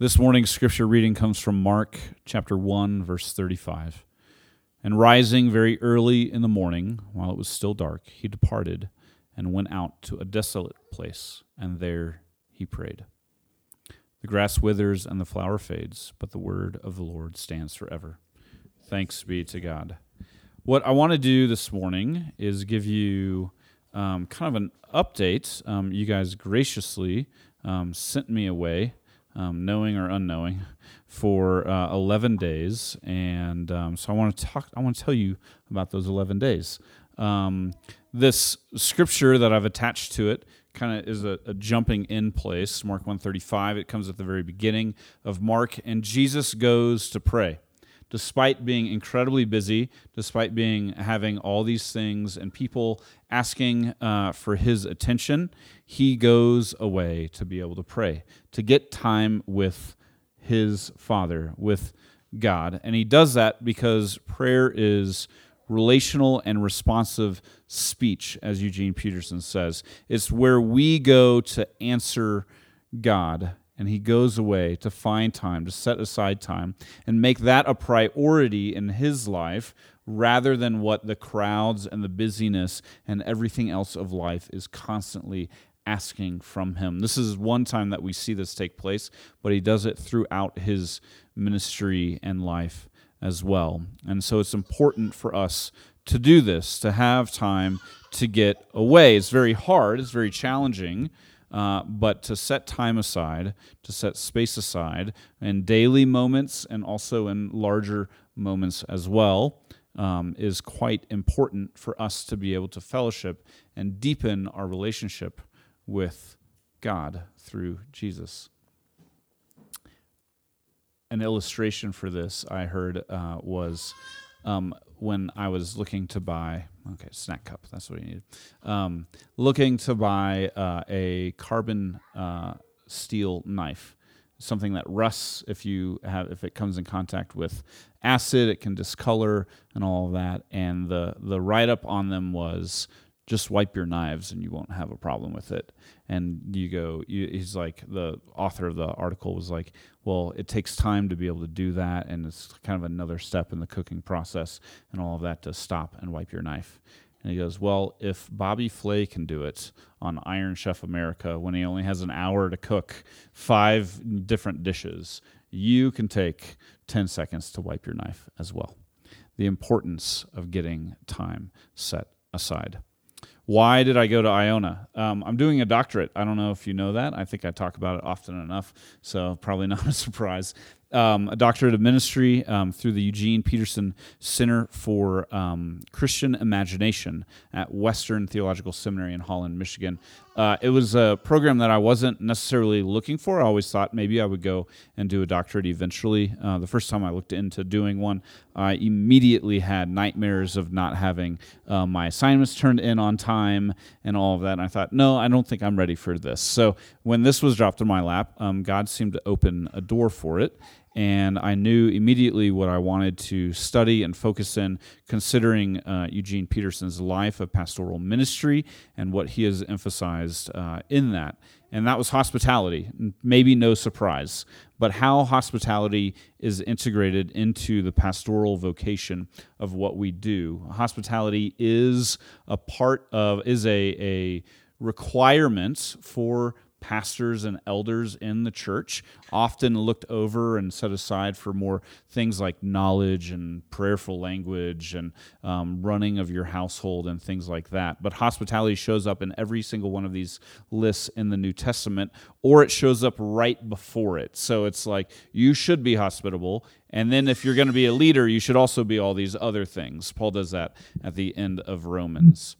This morning's scripture reading comes from Mark chapter 1, verse 35. And rising very early in the morning, while it was still dark, he departed and went out to a desolate place, and there he prayed. The grass withers and the flower fades, but the word of the Lord stands forever. Thanks be to God. What I want to do this morning is give you um, kind of an update. Um, you guys graciously um, sent me away um, knowing or unknowing, for uh, 11 days. And um, so I want to talk, I want to tell you about those 11 days. Um, this scripture that I've attached to it kind of is a, a, jumping in place. Mark 135, it comes at the very beginning of Mark, and Jesus goes to pray despite being incredibly busy, despite being having all these things and people asking uh, for his attention, he goes away to be able to pray, to get time with his Father, with God. And he does that because prayer is relational and responsive speech, as Eugene Peterson says. It's where we go to answer God and he goes away to find time, to set aside time, and make that a priority in his life rather than what the crowds and the busyness and everything else of life is constantly asking from him. This is one time that we see this take place, but he does it throughout his ministry and life as well. And so it's important for us to do this, to have time to get away. It's very hard, it's very challenging uh, but to set time aside, to set space aside in daily moments and also in larger moments as well, um, is quite important for us to be able to fellowship and deepen our relationship with God through Jesus. An illustration for this I heard uh, was um, when I was looking to buy, okay, snack cup, that's what you needed. Um, looking to buy uh, a carbon uh, steel knife, something that rusts if you have if it comes in contact with acid, it can discolor and all of that. And the the write up on them was just wipe your knives and you won't have a problem with it. And you go, you, he's like, the author of the article was like, well, it takes time to be able to do that. And it's kind of another step in the cooking process and all of that to stop and wipe your knife. And he goes, well, if Bobby Flay can do it on Iron Chef America when he only has an hour to cook five different dishes, you can take 10 seconds to wipe your knife as well. The importance of getting time set aside. Why did I go to Iona? Um, I'm doing a doctorate. I don't know if you know that. I think I talk about it often enough, so probably not a surprise um, a doctorate of ministry um, through the Eugene Peterson Center for um, Christian Imagination at Western Theological Seminary in Holland, Michigan. Uh, it was a program that I wasn't necessarily looking for. I always thought maybe I would go and do a doctorate eventually. Uh, the first time I looked into doing one, I immediately had nightmares of not having uh, my assignments turned in on time and all of that. And I thought, no, I don't think I'm ready for this. So when this was dropped in my lap, um, God seemed to open a door for it and I knew immediately what I wanted to study and focus in, considering uh, Eugene Peterson's life of pastoral ministry and what he has emphasized uh, in that. And that was hospitality. Maybe no surprise, but how hospitality is integrated into the pastoral vocation of what we do. Hospitality is a part of, is a, a requirement for pastors and elders in the church, often looked over and set aside for more things like knowledge and prayerful language and um, running of your household and things like that. But hospitality shows up in every single one of these lists in the New Testament, or it shows up right before it. So it's like you should be hospitable. And then if you're going to be a leader, you should also be all these other things. Paul does that at the end of Romans.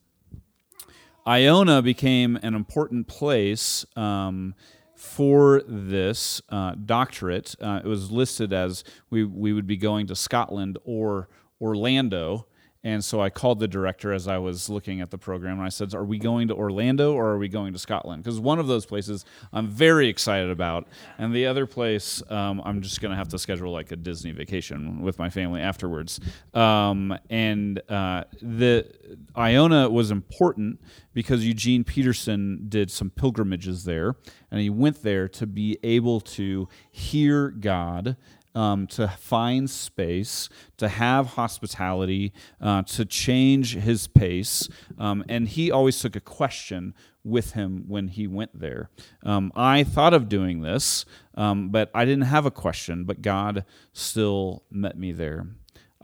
Iona became an important place um, for this uh, doctorate. Uh, it was listed as we, we would be going to Scotland or Orlando. And so I called the director as I was looking at the program and I said, Are we going to Orlando or are we going to Scotland? Because one of those places I'm very excited about. And the other place, um, I'm just going to have to schedule like a Disney vacation with my family afterwards. Um, and uh, the Iona was important because Eugene Peterson did some pilgrimages there. And he went there to be able to hear God um, to find space, to have hospitality, uh, to change his pace. Um, and he always took a question with him when he went there. Um, I thought of doing this, um, but I didn't have a question, but God still met me there.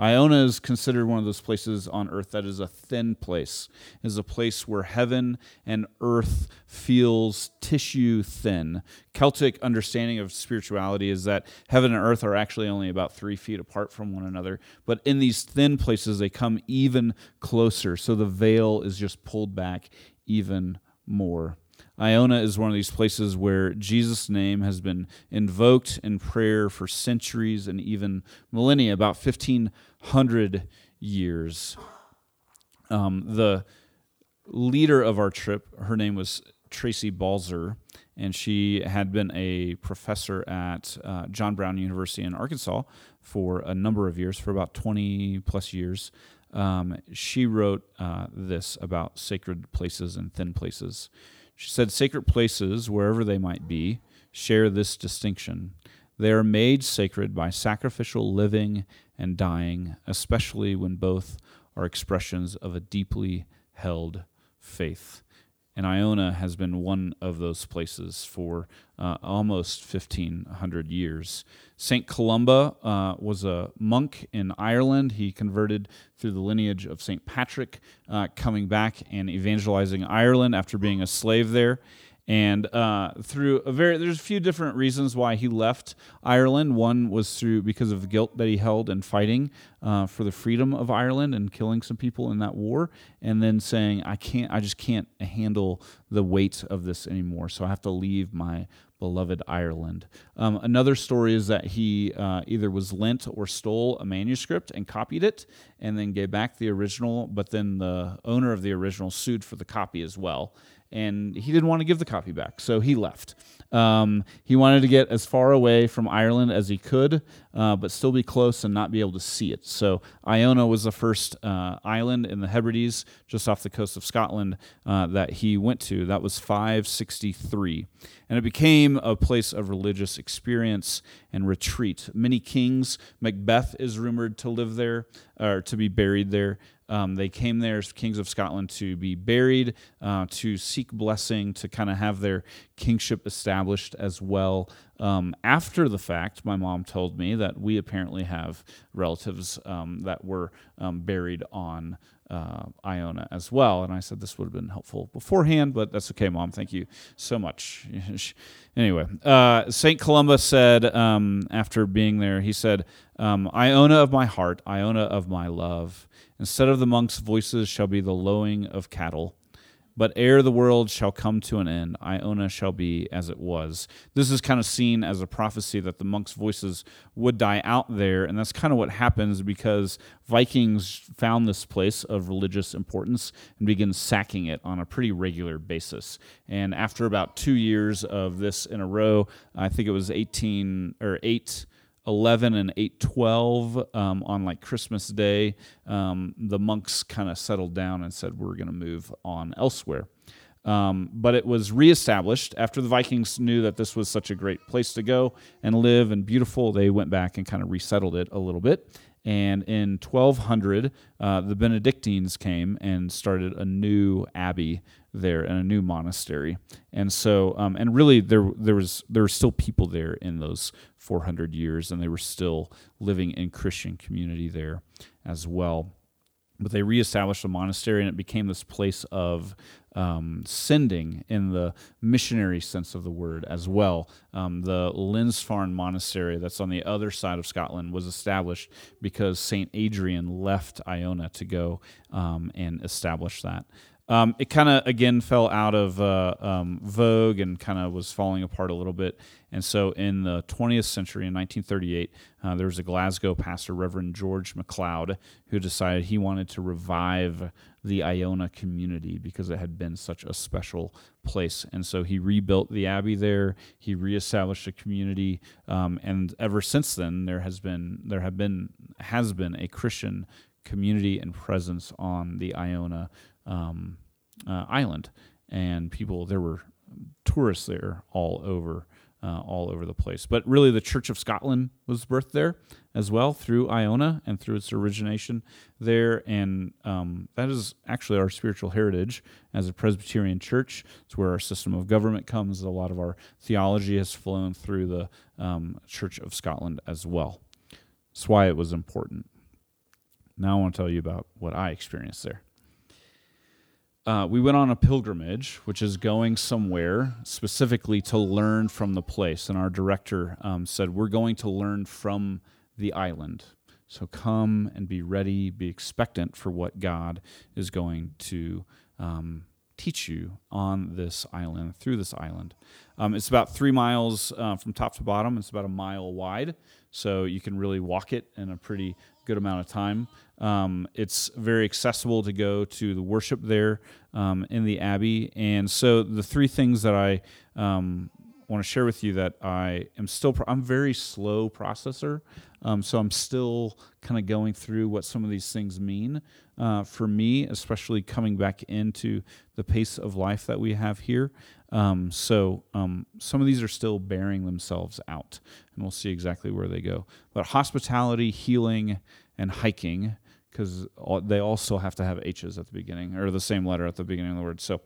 Iona is considered one of those places on earth that is a thin place. Is a place where heaven and earth feels tissue thin. Celtic understanding of spirituality is that heaven and earth are actually only about three feet apart from one another. But in these thin places, they come even closer. So the veil is just pulled back even more. Iona is one of these places where Jesus' name has been invoked in prayer for centuries and even millennia, about 1,500 years. Um, the leader of our trip, her name was Tracy Balzer, and she had been a professor at uh, John Brown University in Arkansas for a number of years, for about 20 plus years. Um, she wrote uh, this about sacred places and thin places. She said, Sacred places, wherever they might be, share this distinction. They are made sacred by sacrificial living and dying, especially when both are expressions of a deeply held faith and Iona has been one of those places for uh, almost 1,500 years. St. Columba uh, was a monk in Ireland. He converted through the lineage of St. Patrick, uh, coming back and evangelizing Ireland after being a slave there and uh, through a very there's a few different reasons why he left Ireland. One was through because of the guilt that he held in fighting uh, for the freedom of Ireland and killing some people in that war, and then saying I can't, I just can't handle the weight of this anymore, so I have to leave my beloved Ireland. Um, another story is that he uh, either was lent or stole a manuscript and copied it, and then gave back the original. But then the owner of the original sued for the copy as well and he didn't want to give the copy back, so he left. Um, he wanted to get as far away from Ireland as he could, uh, but still be close and not be able to see it. So Iona was the first uh, island in the Hebrides, just off the coast of Scotland, uh, that he went to. That was 563, and it became a place of religious experience and retreat. Many kings, Macbeth is rumored to live there or to be buried there. Um, they came there as kings of Scotland to be buried, uh, to seek blessing, to kind of have their kingship established as well. Um, after the fact, my mom told me that we apparently have relatives um, that were um, buried on uh, Iona as well. And I said this would have been helpful beforehand, but that's okay, mom. Thank you so much. anyway, uh, St. Columba said um, after being there, he said, um, Iona of my heart, Iona of my love. Instead of the monks' voices shall be the lowing of cattle. But ere the world shall come to an end, Iona shall be as it was. This is kind of seen as a prophecy that the monks' voices would die out there. And that's kind of what happens because Vikings found this place of religious importance and began sacking it on a pretty regular basis. And after about two years of this in a row, I think it was 18 or 8 11 and 812 um, on like christmas day um, the monks kind of settled down and said we're going to move on elsewhere. Um, but it was reestablished after the vikings knew that this was such a great place to go and live and beautiful they went back and kind of resettled it a little bit and in 1200, uh, the Benedictines came and started a new abbey there and a new monastery. And so, um, and really, there there was there were still people there in those 400 years, and they were still living in Christian community there as well. But they reestablished a monastery, and it became this place of um, sending in the missionary sense of the word as well. Um, the Lindisfarne Monastery, that's on the other side of Scotland, was established because St. Aidan left Iona to go um, and establish that. Um, it kind of again fell out of uh, um, vogue and kind of was falling apart a little bit. And so, in the 20th century, in 1938, uh, there was a Glasgow pastor, Reverend George MacLeod, who decided he wanted to revive the Iona community because it had been such a special place. And so he rebuilt the abbey there. He reestablished a community, um, and ever since then, there has been there have been has been a Christian community and presence on the Iona um, uh, island. And people, there were tourists there all over uh, all over the place. But really, the Church of Scotland was birthed there as well through Iona and through its origination there. And um, that is actually our spiritual heritage as a Presbyterian church. It's where our system of government comes. A lot of our theology has flown through the um, Church of Scotland as well. That's why it was important. Now I want to tell you about what I experienced there uh, we went on a pilgrimage, which is going somewhere specifically to learn from the place. And our director um, said, We're going to learn from the island. So come and be ready, be expectant for what God is going to um, teach you on this island, through this island. Um, it's about three miles uh, from top to bottom. It's about a mile wide, so you can really walk it in a pretty good amount of time. Um, it's very accessible to go to the worship there um, in the Abbey. And so the three things that I um, want to share with you that I am still, pro- I'm very slow processor. Um, so I'm still kind of going through what some of these things mean uh, for me, especially coming back into the pace of life that we have here. Um, so um, some of these are still bearing themselves out, and we'll see exactly where they go. But hospitality, healing, and hiking because they also have to have H's at the beginning or the same letter at the beginning of the word. So,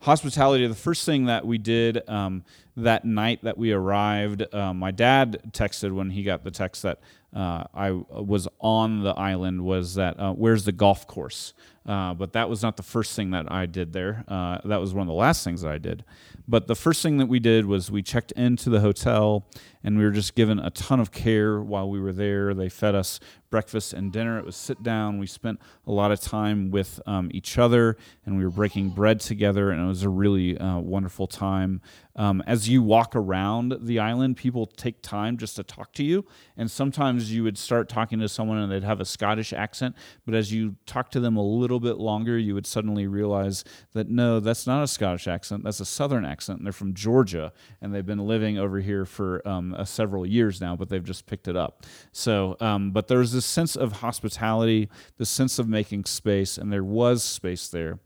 hospitality, the first thing that we did um, that night that we arrived, uh, my dad texted when he got the text that uh, I was on the island was that uh, where's the golf course? Uh, but that was not the first thing that I did there. Uh, that was one of the last things that I did. But the first thing that we did was we checked into the hotel and we were just given a ton of care while we were there. They fed us breakfast and dinner. It was sit down. We spent a lot of time with um, each other and we were breaking bread together, and it was a really uh, wonderful time. Um, as you walk around the island, people take time just to talk to you. And sometimes you would start talking to someone and they'd have a Scottish accent. But as you talk to them a little bit longer, you would suddenly realize that no, that's not a Scottish accent. That's a Southern accent. And they're from Georgia and they've been living over here for um, uh, several years now, but they've just picked it up. So, um, but there's this sense of hospitality, this sense of making space, and there was space there.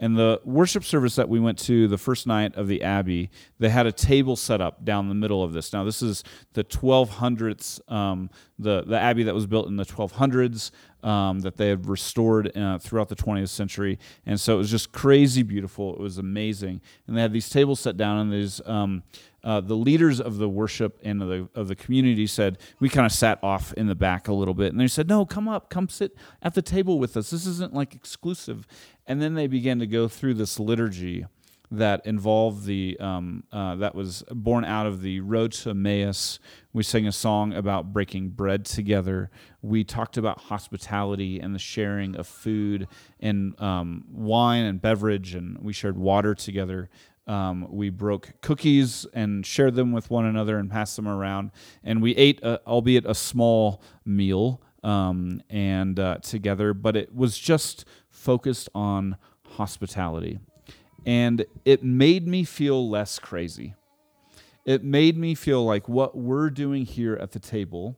And the worship service that we went to the first night of the Abbey, they had a table set up down the middle of this. Now, this is the 1200s, um, the, the Abbey that was built in the 1200s, um, that they had restored uh, throughout the 20th century. And so it was just crazy beautiful. It was amazing. And they had these tables set down, and these. Um, uh, the leaders of the worship and of the, of the community said, we kind of sat off in the back a little bit. And they said, no, come up, come sit at the table with us. This isn't like exclusive. And then they began to go through this liturgy that involved the, um, uh, that was born out of the road to Emmaus. We sang a song about breaking bread together. We talked about hospitality and the sharing of food and um, wine and beverage, and we shared water together. Um, we broke cookies and shared them with one another and passed them around. And we ate, a, albeit a small meal, um, and uh, together, but it was just focused on hospitality. And it made me feel less crazy. It made me feel like what we're doing here at the table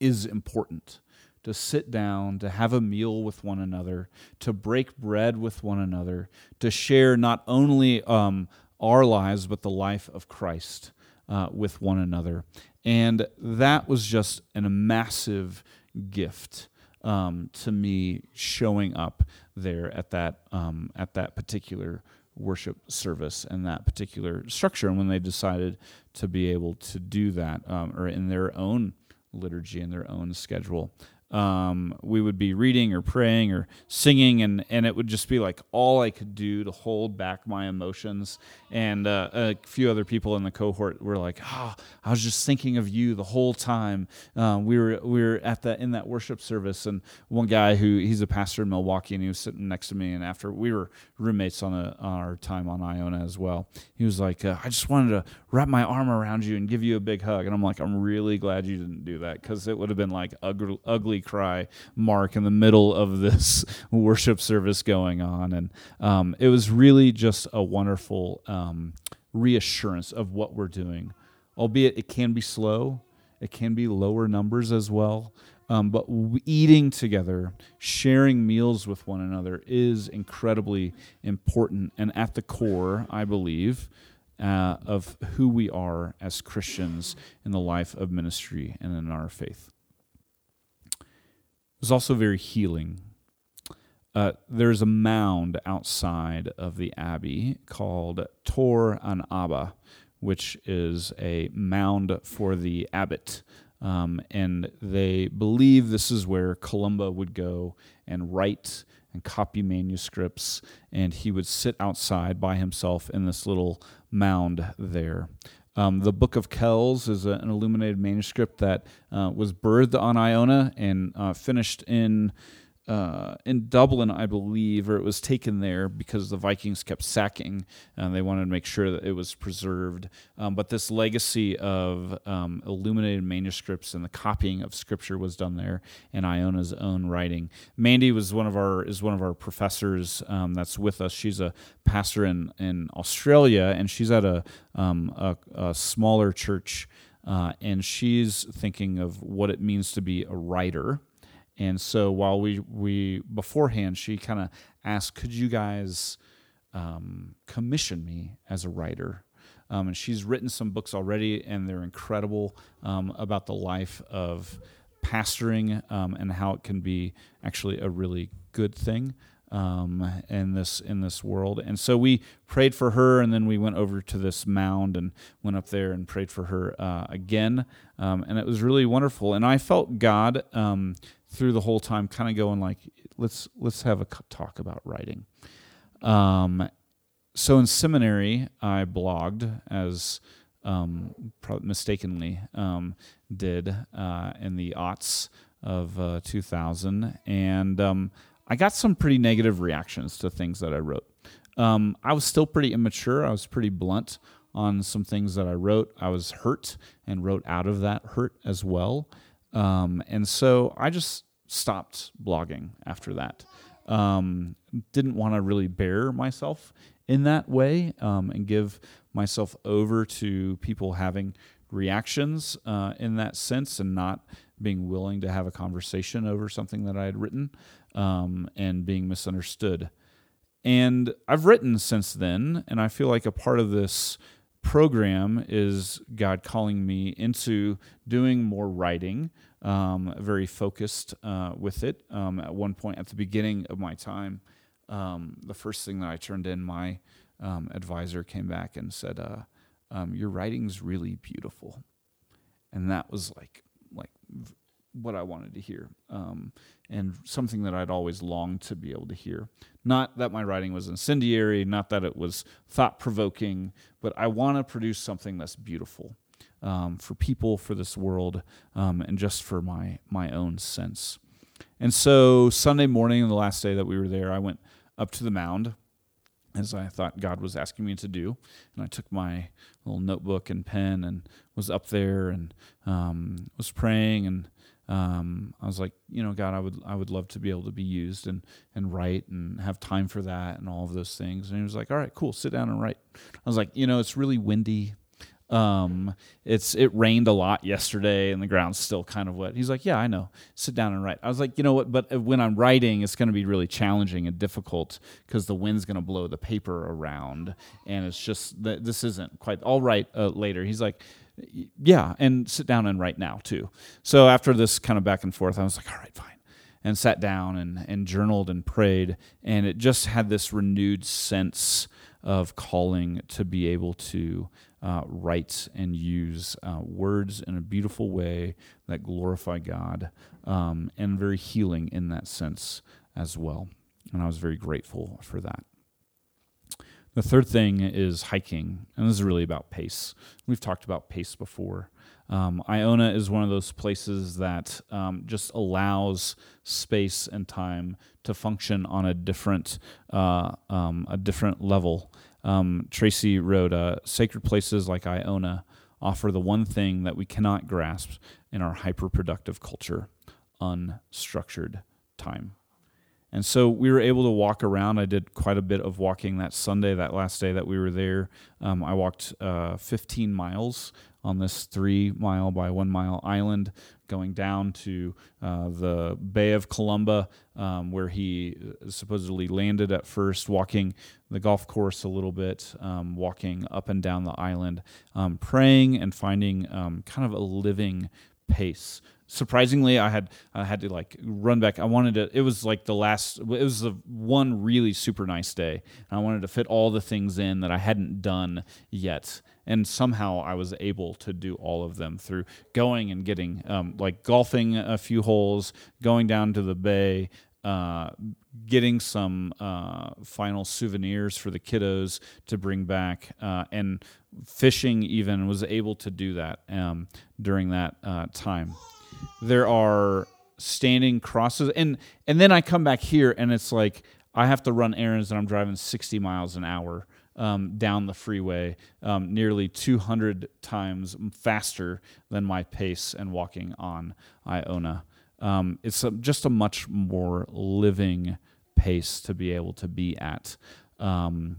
is important to sit down, to have a meal with one another, to break bread with one another, to share not only um, our lives, but the life of Christ uh, with one another. And that was just an, a massive gift um, to me showing up there at that, um, at that particular worship service and that particular structure. And when they decided to be able to do that, um, or in their own liturgy and their own schedule, um, we would be reading or praying or singing, and, and it would just be like all I could do to hold back my emotions. And uh, a few other people in the cohort were like, "Oh, I was just thinking of you the whole time." Uh, we were we were at that in that worship service, and one guy who he's a pastor in Milwaukee, and he was sitting next to me. And after we were roommates on, a, on our time on Iona as well, he was like, uh, "I just wanted to wrap my arm around you and give you a big hug." And I'm like, "I'm really glad you didn't do that because it would have been like ugly, ugly cry mark in the middle of this worship service going on. And um, it was really just a wonderful um, reassurance of what we're doing, albeit it can be slow, it can be lower numbers as well. Um, but eating together, sharing meals with one another is incredibly important and at the core, I believe, uh, of who we are as Christians in the life of ministry and in our faith was also very healing. Uh, there's a mound outside of the abbey called Tor an Abba, which is a mound for the abbot. Um, and they believe this is where Columba would go and write and copy manuscripts, and he would sit outside by himself in this little mound there. Um, the Book of Kells is a, an illuminated manuscript that uh, was birthed on Iona and uh, finished in uh, in Dublin, I believe, or it was taken there because the Vikings kept sacking, and they wanted to make sure that it was preserved. Um, but this legacy of um, illuminated manuscripts and the copying of Scripture was done there, and Iona's own writing. Mandy was one of our is one of our professors um, that's with us. She's a pastor in in Australia, and she's at a um, a, a, smaller church. Uh, and she's thinking of what it means to be a writer and so while we we beforehand, she kind of asked, "Could you guys um, commission me as a writer?" Um, and she's written some books already, and they're incredible um, about the life of pastoring um, and how it can be actually a really good thing um, in this in this world. And so we prayed for her, and then we went over to this mound and went up there and prayed for her uh, again. Um, and it was really wonderful. And I felt God um, through the whole time, kind of going like, let's let's have a talk about writing. Um, so in seminary, I blogged as um, mistakenly um, did uh, in the aughts of uh, 2000, and I got some pretty negative reactions to things that I wrote. Um, I was still pretty immature. I was pretty blunt on some things that I wrote. I was hurt and wrote out of that hurt as well. Um, and so I just stopped blogging after that. Um, didn't want to really bear myself in that way um, and give myself over to people having reactions uh, in that sense and not being willing to have a conversation over something that I had written um, and being misunderstood. And I've written since then, and I feel like a part of this program is God calling me into doing more writing, um, very focused uh, with it. Um, at one point, at the beginning of my time, um, the first thing that I turned in, my um, advisor came back and said, uh, um, "Your writing's really beautiful," and that was like, like what I wanted to hear, um, and something that I'd always longed to be able to hear. Not that my writing was incendiary, not that it was thought provoking, but I want to produce something that's beautiful um, for people, for this world, um, and just for my my own sense. And so Sunday morning, the last day that we were there, I went up to the mound as I thought God was asking me to do. And I took my little notebook and pen and was up there and um, was praying and um, I was like, you know, God, I would I would love to be able to be used and and write and have time for that and all of those things. And he was like, all right, cool, sit down and write. I was like, you know, it's really windy. Um, it's it rained a lot yesterday and the ground's still kind of wet. He's like, yeah, I know. Sit down and write. I was like, you know what? But when I'm writing, it's going to be really challenging and difficult because the wind's going to blow the paper around, and it's just this isn't quite. I'll write uh, later. He's like yeah, and sit down and write now too. So after this kind of back and forth, I was like, all right, fine. And sat down and, and journaled and prayed. And it just had this renewed sense of calling to be able to uh, write and use uh, words in a beautiful way that glorify God um, and very healing in that sense as well. And I was very grateful for that. The third thing is hiking, and this is really about pace. We've talked about pace before. Um, Iona is one of those places that um, just allows space and time to function on a different uh, um, a different level. Um, Tracy wrote, uh, "Sacred places like Iona offer the one thing that we cannot grasp in our hyper-productive culture: unstructured time." And so we were able to walk around. I did quite a bit of walking that Sunday, that last day that we were there. Um, I walked uh, 15 miles on this three mile by one mile island, going down to uh, the Bay of Columba, um, where he supposedly landed at first, walking the golf course a little bit, um, walking up and down the island, um, praying and finding um, kind of a living pace surprisingly i had i had to like run back. I wanted to it was like the last it was the one really super nice day and i wanted to fit all the things in that i hadn't done yet and somehow i was able to do all of them through going and getting um, like golfing a few holes going down to the bay uh, getting some uh, final souvenirs for the kiddos to bring back, uh, and fishing even was able to do that um, during that uh, time there are standing crosses and and then I come back here and it's like I have to run errands and I'm driving 60 miles an hour um, down the freeway, um, nearly 200 times faster than my pace and walking on Iona. Um, it's a, just a much more living pace to be able to be at. Um,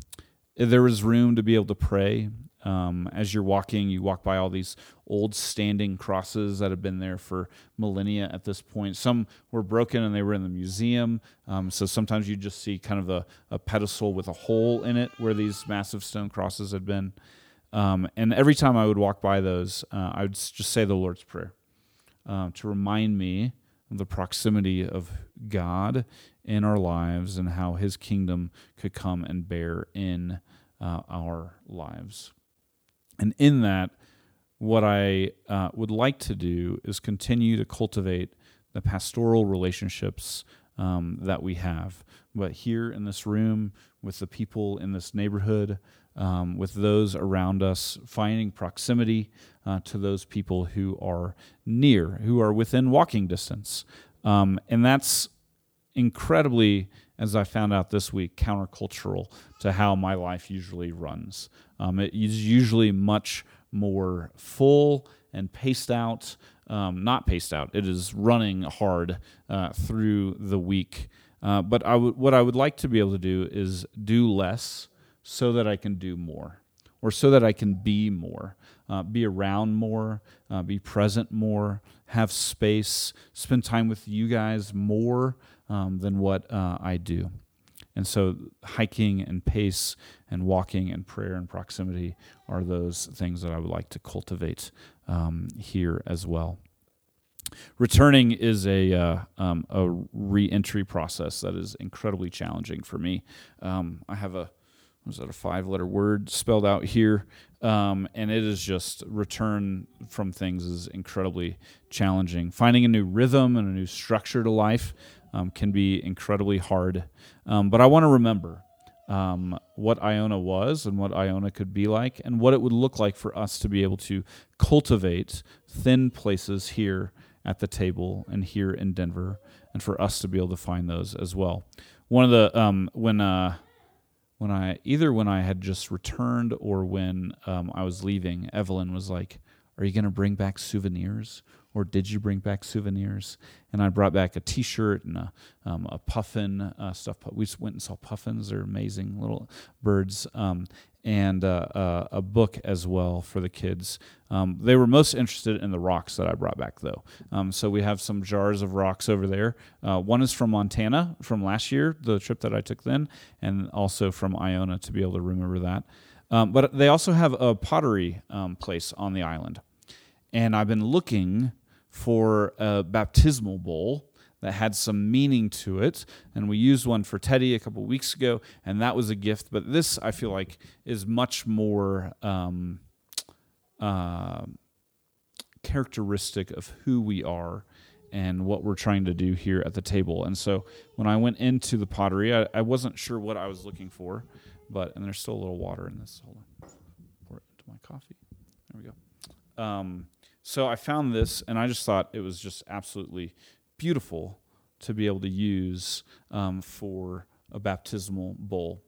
there is room to be able to pray um, as you're walking, you walk by all these old standing crosses that have been there for millennia at this point. Some were broken and they were in the museum. Um, so sometimes you just see kind of a, a, pedestal with a hole in it where these massive stone crosses had been. Um, and every time I would walk by those, uh, I would just say the Lord's Prayer uh, to remind me of the proximity of God in our lives and how his kingdom could come and bear in uh, our lives. And in that, what I uh, would like to do is continue to cultivate the pastoral relationships um, that we have. But here in this room, with the people in this neighborhood, um, with those around us, finding proximity uh, to those people who are near, who are within walking distance. Um, and that's incredibly, as I found out this week, countercultural to how my life usually runs. Um, it is usually much more full and paced out. Um, not paced out. It is running hard uh, through the week. Uh, but I w- what I would like to be able to do is do less so that I can do more, or so that I can be more, uh, be around more, uh, be present more, have space, spend time with you guys more um, than what uh, I do. And so, hiking and pace and walking and prayer and proximity are those things that I would like to cultivate um, here as well. Returning is a uh, um, a reentry process that is incredibly challenging for me. Um, I have a was that a five letter word spelled out here, um, and it is just return from things is incredibly challenging. Finding a new rhythm and a new structure to life um, can be incredibly hard. Um, but I want to remember um, what Iona was and what Iona could be like, and what it would look like for us to be able to cultivate thin places here at the table and here in Denver, and for us to be able to find those as well. One of the um, when uh, when I either when I had just returned or when um, I was leaving, Evelyn was like, "Are you going to bring back souvenirs?" or did you bring back souvenirs? And I brought back a T-shirt and a, um, a puffin uh, stuff. We went and saw puffins; they're amazing little birds. Um, and uh, uh, a book as well for the kids. Um, they were most interested in the rocks that I brought back, though. Um, so we have some jars of rocks over there. Uh, one is from Montana from last year, the trip that I took then, and also from Iona to be able to remember that. Um, but they also have a pottery um, place on the island. And I've been looking for a baptismal bowl that had some meaning to it. And we used one for Teddy a couple weeks ago, and that was a gift. But this, I feel like, is much more. Um, uh, characteristic of who we are and what we're trying to do here at the table. And so when I went into the pottery, I, I wasn't sure what I was looking for, but and there's still a little water in this. Hold on, pour it into my coffee. There we go. Um, so I found this, and I just thought it was just absolutely beautiful to be able to use um, for a baptismal bowl.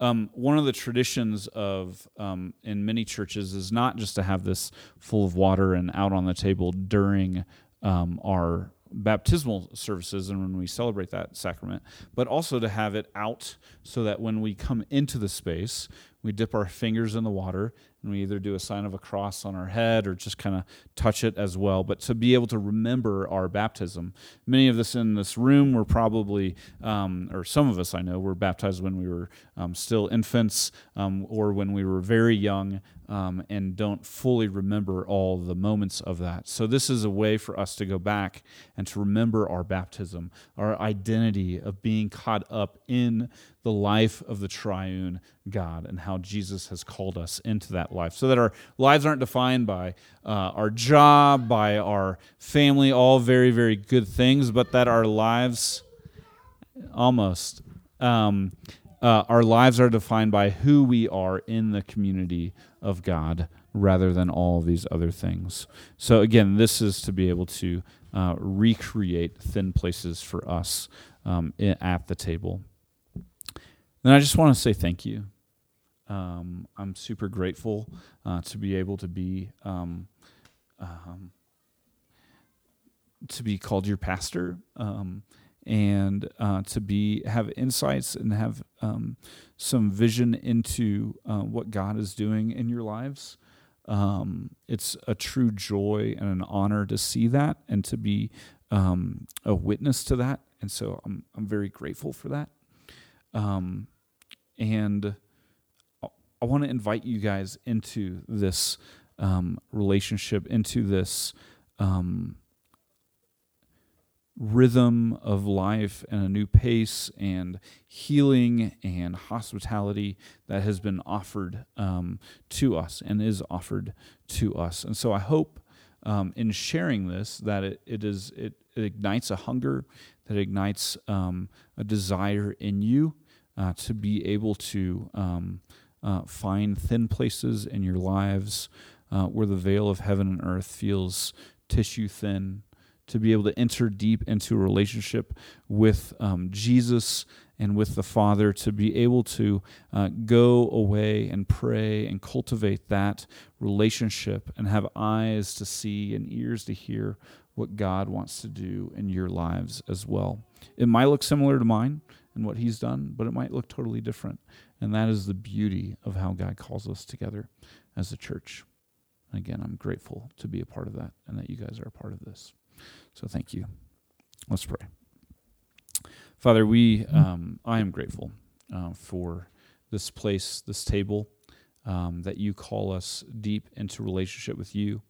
Um, one of the traditions of um, in many churches is not just to have this full of water and out on the table during um, our baptismal services and when we celebrate that sacrament, but also to have it out so that when we come into the space, we dip our fingers in the water and we either do a sign of a cross on our head or just kind of touch it as well. But to be able to remember our baptism, many of us in this room were probably, um, or some of us I know, were baptized when we were um, still infants um, or when we were very young um, and don't fully remember all the moments of that. So, this is a way for us to go back and to remember our baptism, our identity of being caught up in the life of the triune God and how Jesus has called us into that life so that our lives aren't defined by uh, our job, by our family, all very, very good things, but that our lives almost. Um, uh, our lives are defined by who we are in the community of God rather than all these other things. So, again, this is to be able to uh, recreate thin places for us um, at the table. And I just want to say thank you. Um, I'm super grateful uh, to be able to be um, um to be called your pastor. And uh, to be have insights and have um, some vision into uh, what God is doing in your lives. Um, it's a true joy and an honor to see that and to be um, a witness to that. And so I'm I'm very grateful for that. Um, and I want to invite you guys into this um, relationship, into this um, rhythm of life and a new pace and healing and hospitality that has been offered um, to us and is offered to us. And so I hope um, in sharing this that it, it is it, it ignites a hunger, that ignites um, a desire in you uh, to be able to um, uh, find thin places in your lives uh, where the veil of heaven and earth feels tissue thin to be able to enter deep into a relationship with um, Jesus and with the Father, to be able to uh, go away and pray and cultivate that relationship and have eyes to see and ears to hear what God wants to do in your lives as well. It might look similar to mine and what He's done, but it might look totally different. And that is the beauty of how God calls us together as a church. Again, I'm grateful to be a part of that and that you guys are a part of this. So thank you. Let's pray. Father, we um, I am grateful uh, for this place, this table, um, that you call us deep into relationship with you.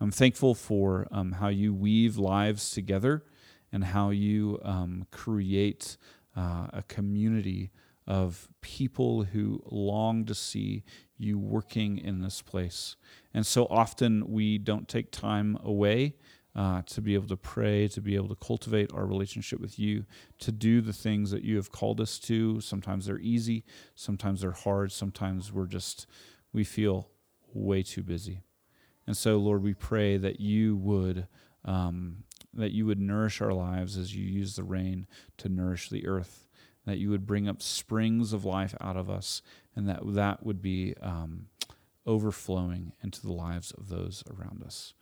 I'm thankful for um, how you weave lives together and how you um, create uh, a community of people who long to see you working in this place. And so often we don't take time away uh, to be able to pray, to be able to cultivate our relationship with you, to do the things that you have called us to. Sometimes they're easy, sometimes they're hard, sometimes we're just, we feel way too busy. And so, Lord, we pray that you would. Um, that you would nourish our lives as you use the rain to nourish the earth, that you would bring up springs of life out of us, and that that would be um, overflowing into the lives of those around us.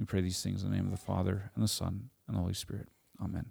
We pray these things in the name of the Father, and the Son, and the Holy Spirit. Amen.